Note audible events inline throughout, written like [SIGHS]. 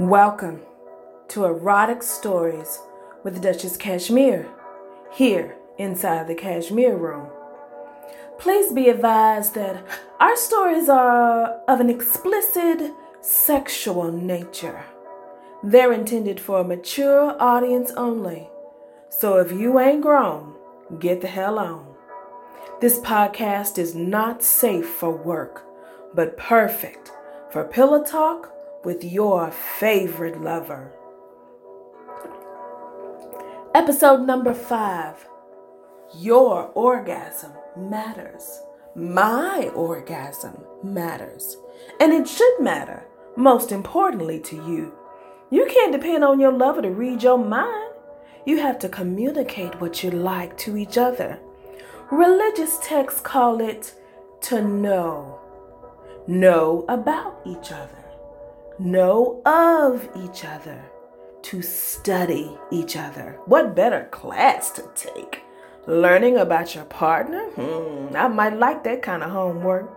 Welcome to Erotic Stories with Duchess Cashmere, here inside the Cashmere Room. Please be advised that our stories are of an explicit sexual nature. They're intended for a mature audience only, so if you ain't grown, get the hell on. This podcast is not safe for work, but perfect for pillow talk with your favorite lover. Episode number five Your orgasm matters. My orgasm matters. And it should matter, most importantly, to you. You can't depend on your lover to read your mind. You have to communicate what you like to each other. Religious texts call it to know. Know about each other know of each other, to study each other. What better class to take? Learning about your partner? Hmm, I might like that kind of homework.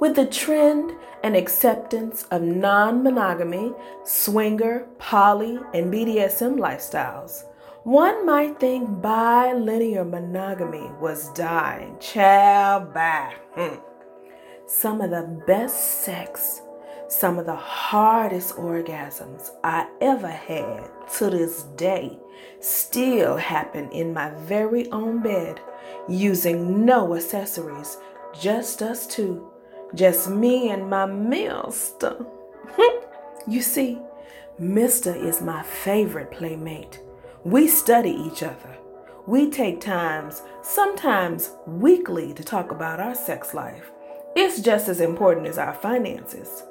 With the trend and acceptance of non monogamy, swinger, poly, and BDSM lifestyles, one might think bilinear monogamy was dying. Chow bye. Hmm. Some of the best sex some of the hardest orgasms I ever had to this day still happen in my very own bed using no accessories, just us two, just me and my mister. [LAUGHS] you see, Mister is my favorite playmate. We study each other. We take times, sometimes weekly, to talk about our sex life. It's just as important as our finances.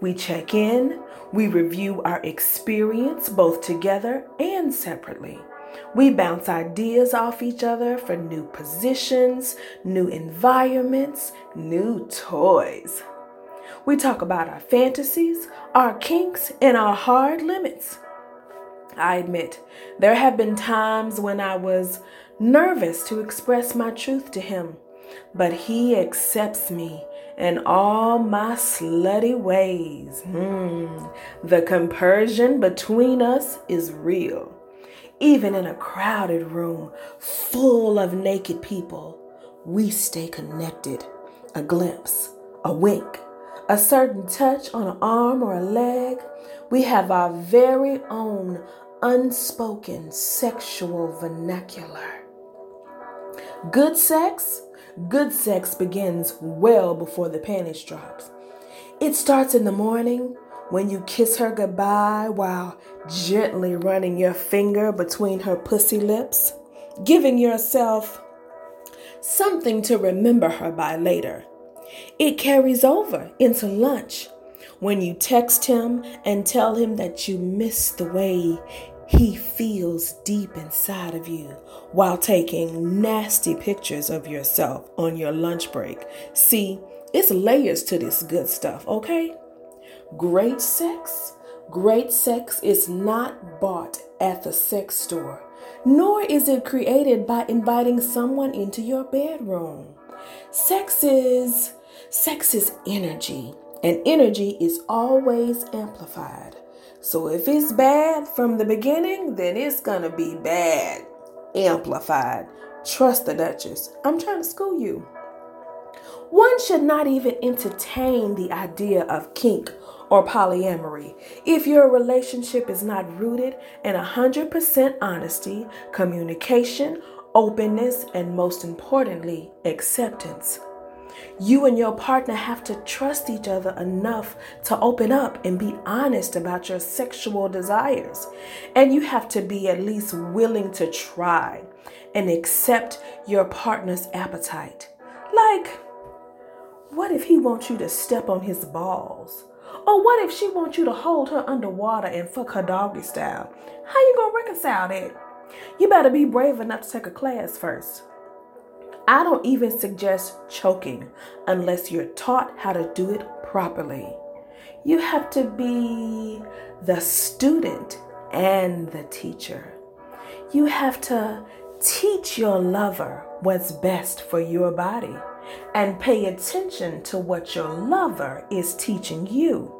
We check in, we review our experience both together and separately. We bounce ideas off each other for new positions, new environments, new toys. We talk about our fantasies, our kinks, and our hard limits. I admit, there have been times when I was nervous to express my truth to him, but he accepts me and all my slutty ways. Hmm. The compersion between us is real. Even in a crowded room full of naked people, we stay connected. A glimpse, a wink, a certain touch on an arm or a leg. We have our very own unspoken sexual vernacular. Good sex Good sex begins well before the panties drops. It starts in the morning when you kiss her goodbye while gently running your finger between her pussy lips, giving yourself something to remember her by later. It carries over into lunch when you text him and tell him that you miss the way he feels deep inside of you while taking nasty pictures of yourself on your lunch break. See, it's layers to this good stuff, okay? Great sex, great sex is not bought at the sex store, nor is it created by inviting someone into your bedroom. Sex is sex is energy, and energy is always amplified. So if it's bad from the beginning, then it's going to be bad, amplified. Trust the Duchess. I'm trying to school you. One should not even entertain the idea of kink or polyamory if your relationship is not rooted in 100% honesty, communication, openness, and most importantly, acceptance. You and your partner have to trust each other enough to open up and be honest about your sexual desires. And you have to be at least willing to try and accept your partner's appetite. Like, what if he wants you to step on his balls? Or what if she wants you to hold her underwater and fuck her doggy style? How you gonna reconcile that? You better be brave enough to take a class first. I don't even suggest choking unless you're taught how to do it properly. You have to be the student and the teacher. You have to teach your lover what's best for your body and pay attention to what your lover is teaching you.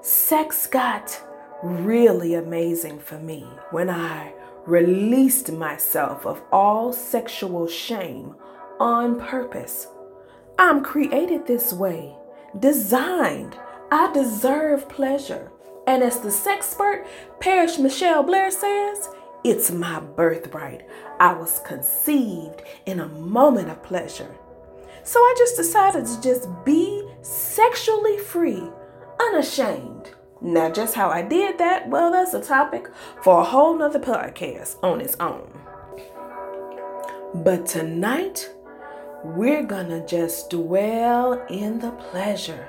sex got really amazing for me when I released myself of all sexual shame on purpose. I'm created this way, designed. I deserve pleasure. And as the sexpert Parish Michelle Blair says, it's my birthright. I was conceived in a moment of pleasure. So I just decided to just be sexually free, unashamed. Now, just how I did that, well, that's a topic for a whole nother podcast on its own. But tonight, we're gonna just dwell in the pleasure.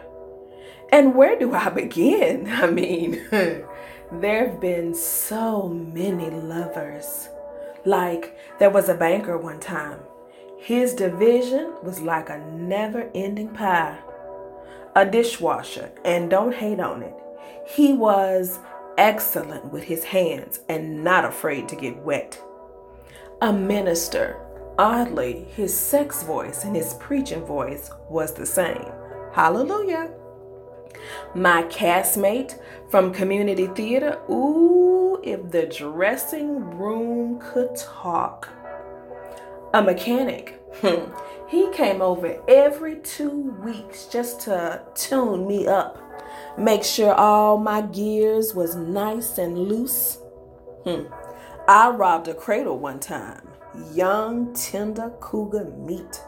And where do I begin? [LAUGHS] I mean, [LAUGHS] there have been so many lovers. Like, there was a banker one time. His division was like a never ending pie. A dishwasher, and don't hate on it. He was excellent with his hands and not afraid to get wet. A minister, oddly, his sex voice and his preaching voice was the same. Hallelujah. My castmate from community theater, ooh, if the dressing room could talk. A mechanic, hmm, he came over every two weeks just to tune me up Make sure all my gears was nice and loose. Hmm. I robbed a cradle one time. Young, tender cougar meat.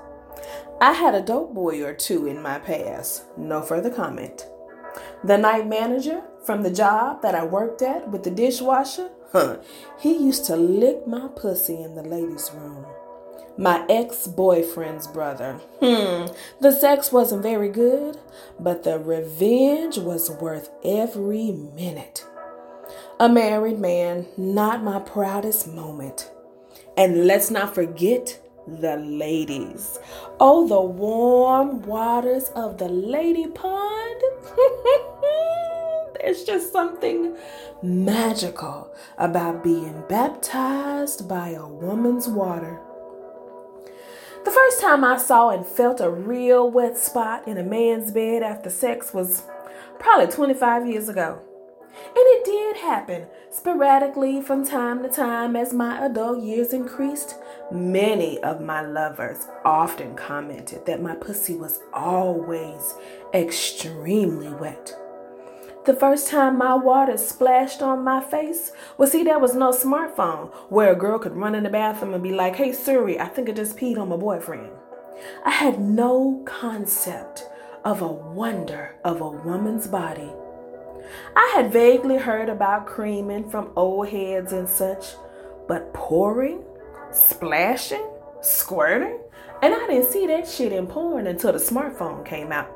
I had a dope boy or two in my past. No further comment. The night manager from the job that I worked at with the dishwasher, huh, he used to lick my pussy in the ladies' room my ex boyfriend's brother. Hmm, the sex wasn't very good, but the revenge was worth every minute. A married man, not my proudest moment. And let's not forget the ladies. Oh, the warm waters of the lady pond. [LAUGHS] There's just something magical about being baptized by a woman's water. The first time I saw and felt a real wet spot in a man's bed after sex was probably 25 years ago. And it did happen sporadically from time to time as my adult years increased. Many of my lovers often commented that my pussy was always extremely wet. The first time my water splashed on my face, well, see, there was no smartphone where a girl could run in the bathroom and be like, hey, Siri, I think I just peed on my boyfriend. I had no concept of a wonder of a woman's body. I had vaguely heard about creaming from old heads and such, but pouring, splashing, squirting, and I didn't see that shit in porn until the smartphone came out.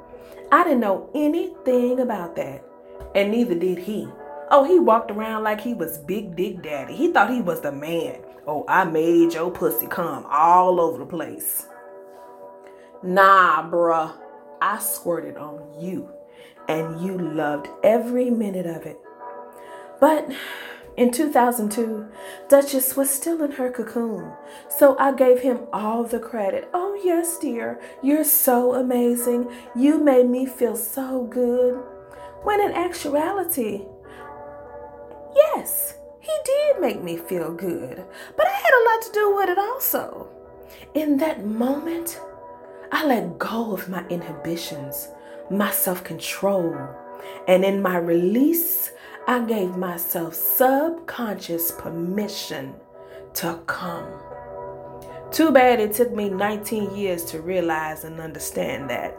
I didn't know anything about that and neither did he. Oh, he walked around like he was Big Dick Daddy. He thought he was the man. Oh, I made your pussy come all over the place. Nah, bruh. I squirted on you, and you loved every minute of it. But in 2002, Duchess was still in her cocoon, so I gave him all the credit. Oh, yes, dear, you're so amazing. You made me feel so good. When in actuality, yes, he did make me feel good, but I had a lot to do with it also. In that moment, I let go of my inhibitions, my self control, and in my release, I gave myself subconscious permission to come. Too bad it took me 19 years to realize and understand that.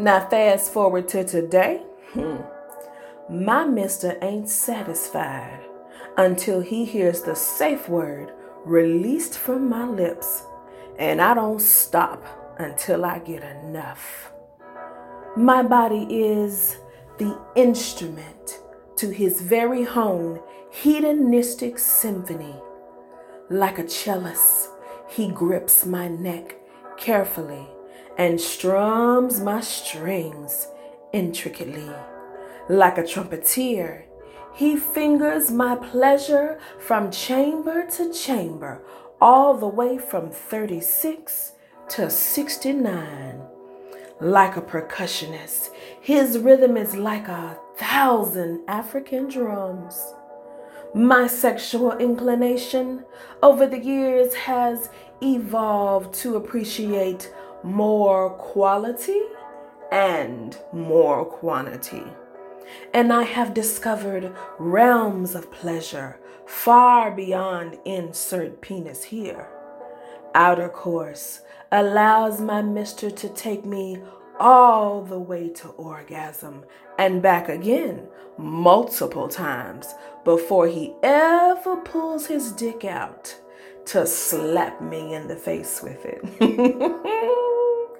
Now, fast forward to today. Hmm. My mister ain't satisfied until he hears the safe word released from my lips, and I don't stop until I get enough. My body is the instrument to his very own hedonistic symphony. Like a cellist, he grips my neck carefully and strums my strings intricately. Like a trumpeter, he fingers my pleasure from chamber to chamber, all the way from 36 to 69. like a percussionist. His rhythm is like a thousand African drums. My sexual inclination over the years has evolved to appreciate more quality and more quantity. And I have discovered realms of pleasure far beyond insert penis here. Outercourse allows my mister to take me all the way to orgasm and back again multiple times before he ever pulls his dick out to slap me in the face with it. [LAUGHS]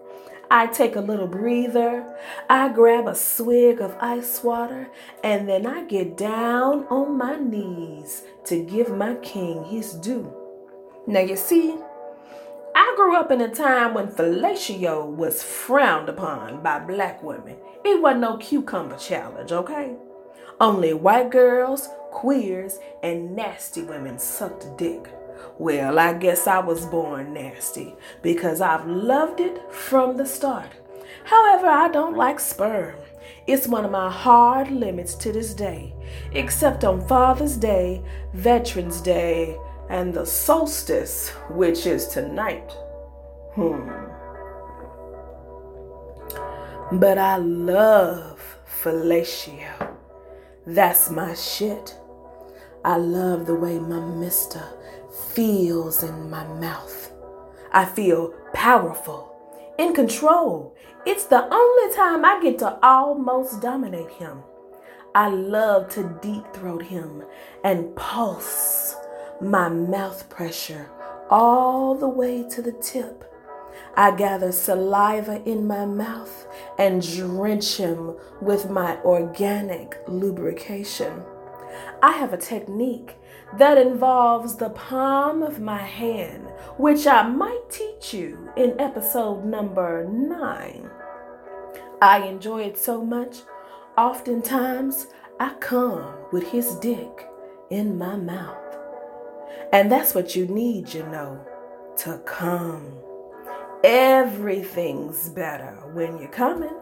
I take a little breather, I grab a swig of ice water, and then I get down on my knees to give my king his due. Now, you see, I grew up in a time when fellatio was frowned upon by black women. It wasn't no cucumber challenge, okay? Only white girls, queers, and nasty women sucked dick. Well, I guess I was born nasty because I've loved it from the start. However, I don't like sperm. It's one of my hard limits to this day, except on Father's Day, Veterans Day, and the solstice, which is tonight. Hmm. But I love fellatio. That's my shit. I love the way my mister feels in my mouth. I feel powerful, in control. It's the only time I get to almost dominate him. I love to deep throat him and pulse my mouth pressure all the way to the tip. I gather saliva in my mouth and drench him with my organic lubrication. I have a technique that involves the palm of my hand, which I might teach you in episode number nine. I enjoy it so much, oftentimes I come with his dick in my mouth. And that's what you need, you know, to come. Everything's better when you're coming.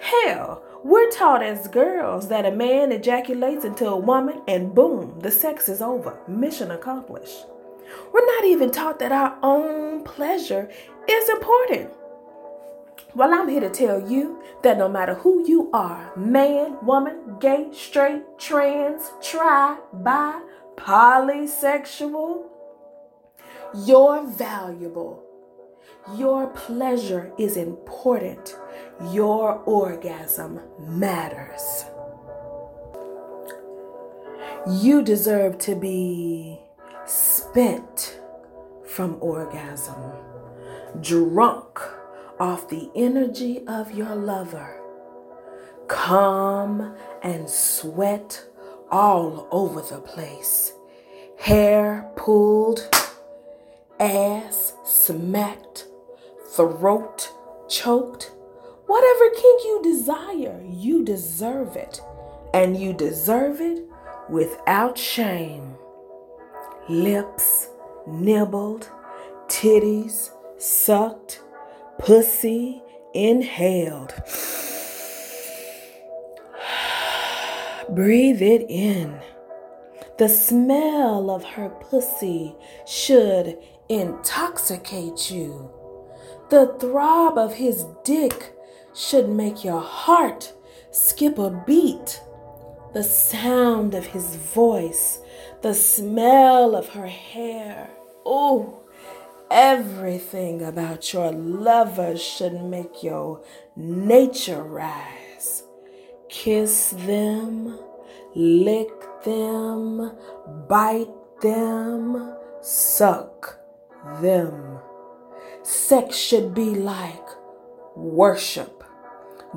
Hell, we're taught as girls that a man ejaculates into a woman and boom, the sex is over. Mission accomplished. We're not even taught that our own pleasure is important. Well, I'm here to tell you that no matter who you are man, woman, gay, straight, trans, tri, bi, polysexual, you're valuable. Your pleasure is important. Your orgasm matters. You deserve to be spent from orgasm, drunk off the energy of your lover, calm and sweat all over the place, hair pulled, ass smacked, throat choked. Whatever kink you desire, you deserve it. And you deserve it without shame. Lips nibbled, titties sucked, pussy inhaled. [SIGHS] Breathe it in. The smell of her pussy should intoxicate you. The throb of his dick should make your heart skip a beat. The sound of his voice, the smell of her hair. Oh, everything about your lover should make your nature rise. Kiss them, lick them, bite them, suck them. Sex should be like worship,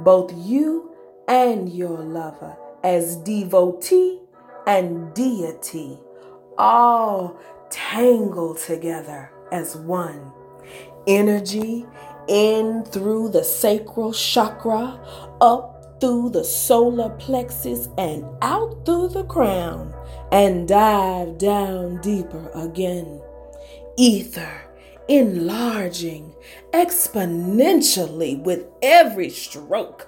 both you and your lover as devotee and deity, all tangled together as one. Energy in through the sacral chakra, up through the solar plexus, and out through the crown, and dive down deeper again. Ether enlarging exponentially with every stroke.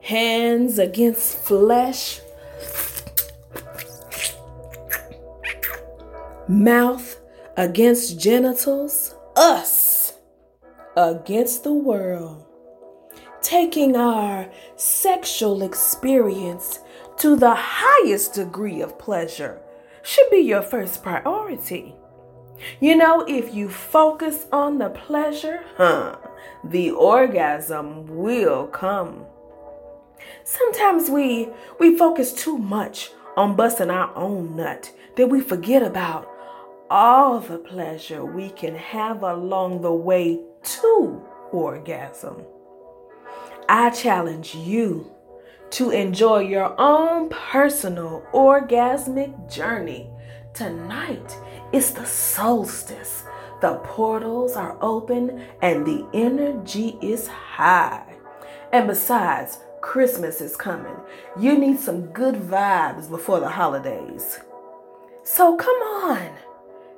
Hands against flesh, mouth against genitals, us against the world. Taking our sexual experience to the highest degree of pleasure should be your first priority. You know, if you focus on the pleasure, huh, the orgasm will come. Sometimes we we focus too much on busting our own nut that we forget about all the pleasure we can have along the way to orgasm. I challenge you to enjoy your own personal orgasmic journey. Tonight is the solstice. The portals are open and the energy is high. And besides, Christmas is coming. You need some good vibes before the holidays. So come on,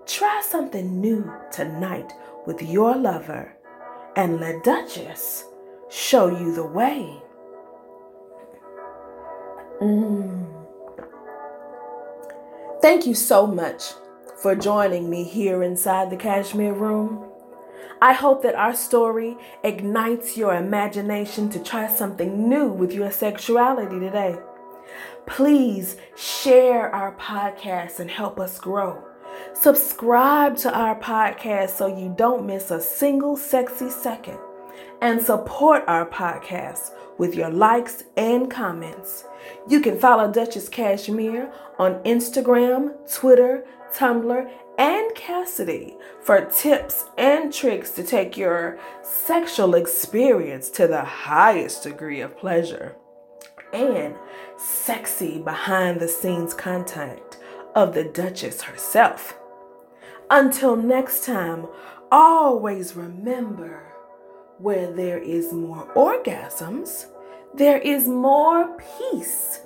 try something new tonight with your lover and let Duchess show you the way. Mm. Thank you so much for joining me here inside the Cashmere Room. I hope that our story ignites your imagination to try something new with your sexuality today. Please share our podcast and help us grow. Subscribe to our podcast so you don't miss a single sexy second. And support our podcast with your likes and comments. You can follow Duchess Cashmere on Instagram, Twitter, Tumblr, and Cassidy for tips and tricks to take your sexual experience to the highest degree of pleasure and sexy behind the scenes content of the Duchess herself. Until next time, always remember where there is more orgasms, there is more peace